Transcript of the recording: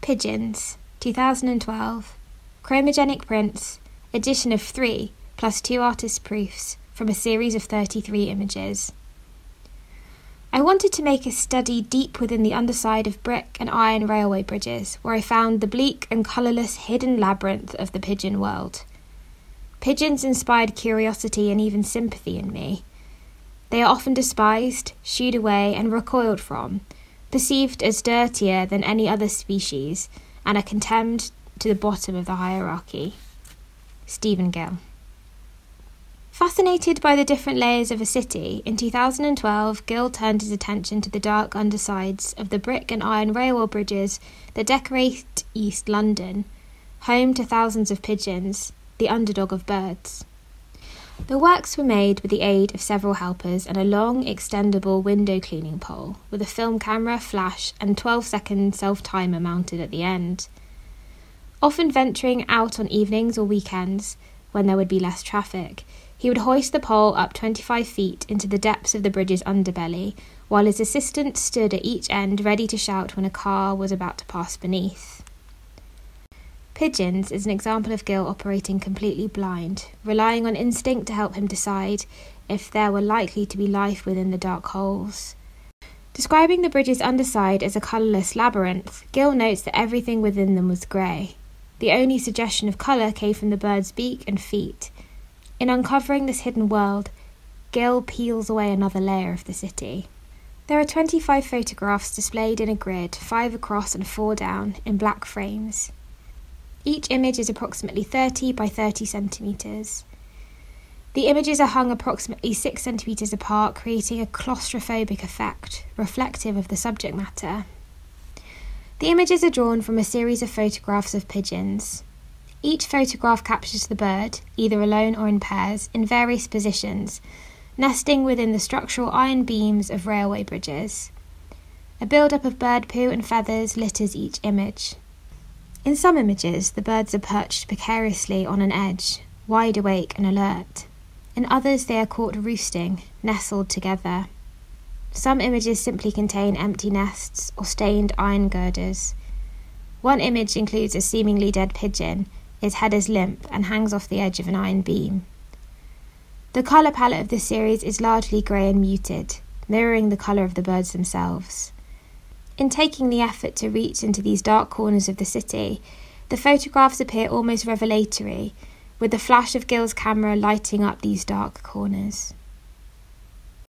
Pigeons, 2012. Chromogenic prints, edition of three, plus two artist proofs from a series of 33 images. I wanted to make a study deep within the underside of brick and iron railway bridges, where I found the bleak and colourless hidden labyrinth of the pigeon world. Pigeons inspired curiosity and even sympathy in me. They are often despised, shooed away, and recoiled from, perceived as dirtier than any other species, and are contemned to the bottom of the hierarchy. Stephen Gill. Fascinated by the different layers of a city, in 2012, Gill turned his attention to the dark undersides of the brick and iron railway bridges that decorate East London, home to thousands of pigeons, the underdog of birds. The works were made with the aid of several helpers and a long, extendable window cleaning pole with a film camera, flash, and 12 second self timer mounted at the end. Often venturing out on evenings or weekends, when there would be less traffic, he would hoist the pole up 25 feet into the depths of the bridge's underbelly, while his assistant stood at each end ready to shout when a car was about to pass beneath. Pigeons is an example of Gill operating completely blind, relying on instinct to help him decide if there were likely to be life within the dark holes. Describing the bridge's underside as a colourless labyrinth, Gill notes that everything within them was grey. The only suggestion of colour came from the bird's beak and feet. In uncovering this hidden world, Gill peels away another layer of the city. There are 25 photographs displayed in a grid, five across and four down, in black frames. Each image is approximately 30 by 30 centimetres. The images are hung approximately 6 centimetres apart, creating a claustrophobic effect, reflective of the subject matter. The images are drawn from a series of photographs of pigeons. Each photograph captures the bird, either alone or in pairs, in various positions, nesting within the structural iron beams of railway bridges. A build-up of bird poo and feathers litters each image. In some images, the birds are perched precariously on an edge, wide awake and alert. In others, they are caught roosting, nestled together. Some images simply contain empty nests or stained iron girders. One image includes a seemingly dead pigeon. Its head is limp and hangs off the edge of an iron beam. The colour palette of this series is largely grey and muted, mirroring the colour of the birds themselves. In taking the effort to reach into these dark corners of the city, the photographs appear almost revelatory, with the flash of Gill's camera lighting up these dark corners.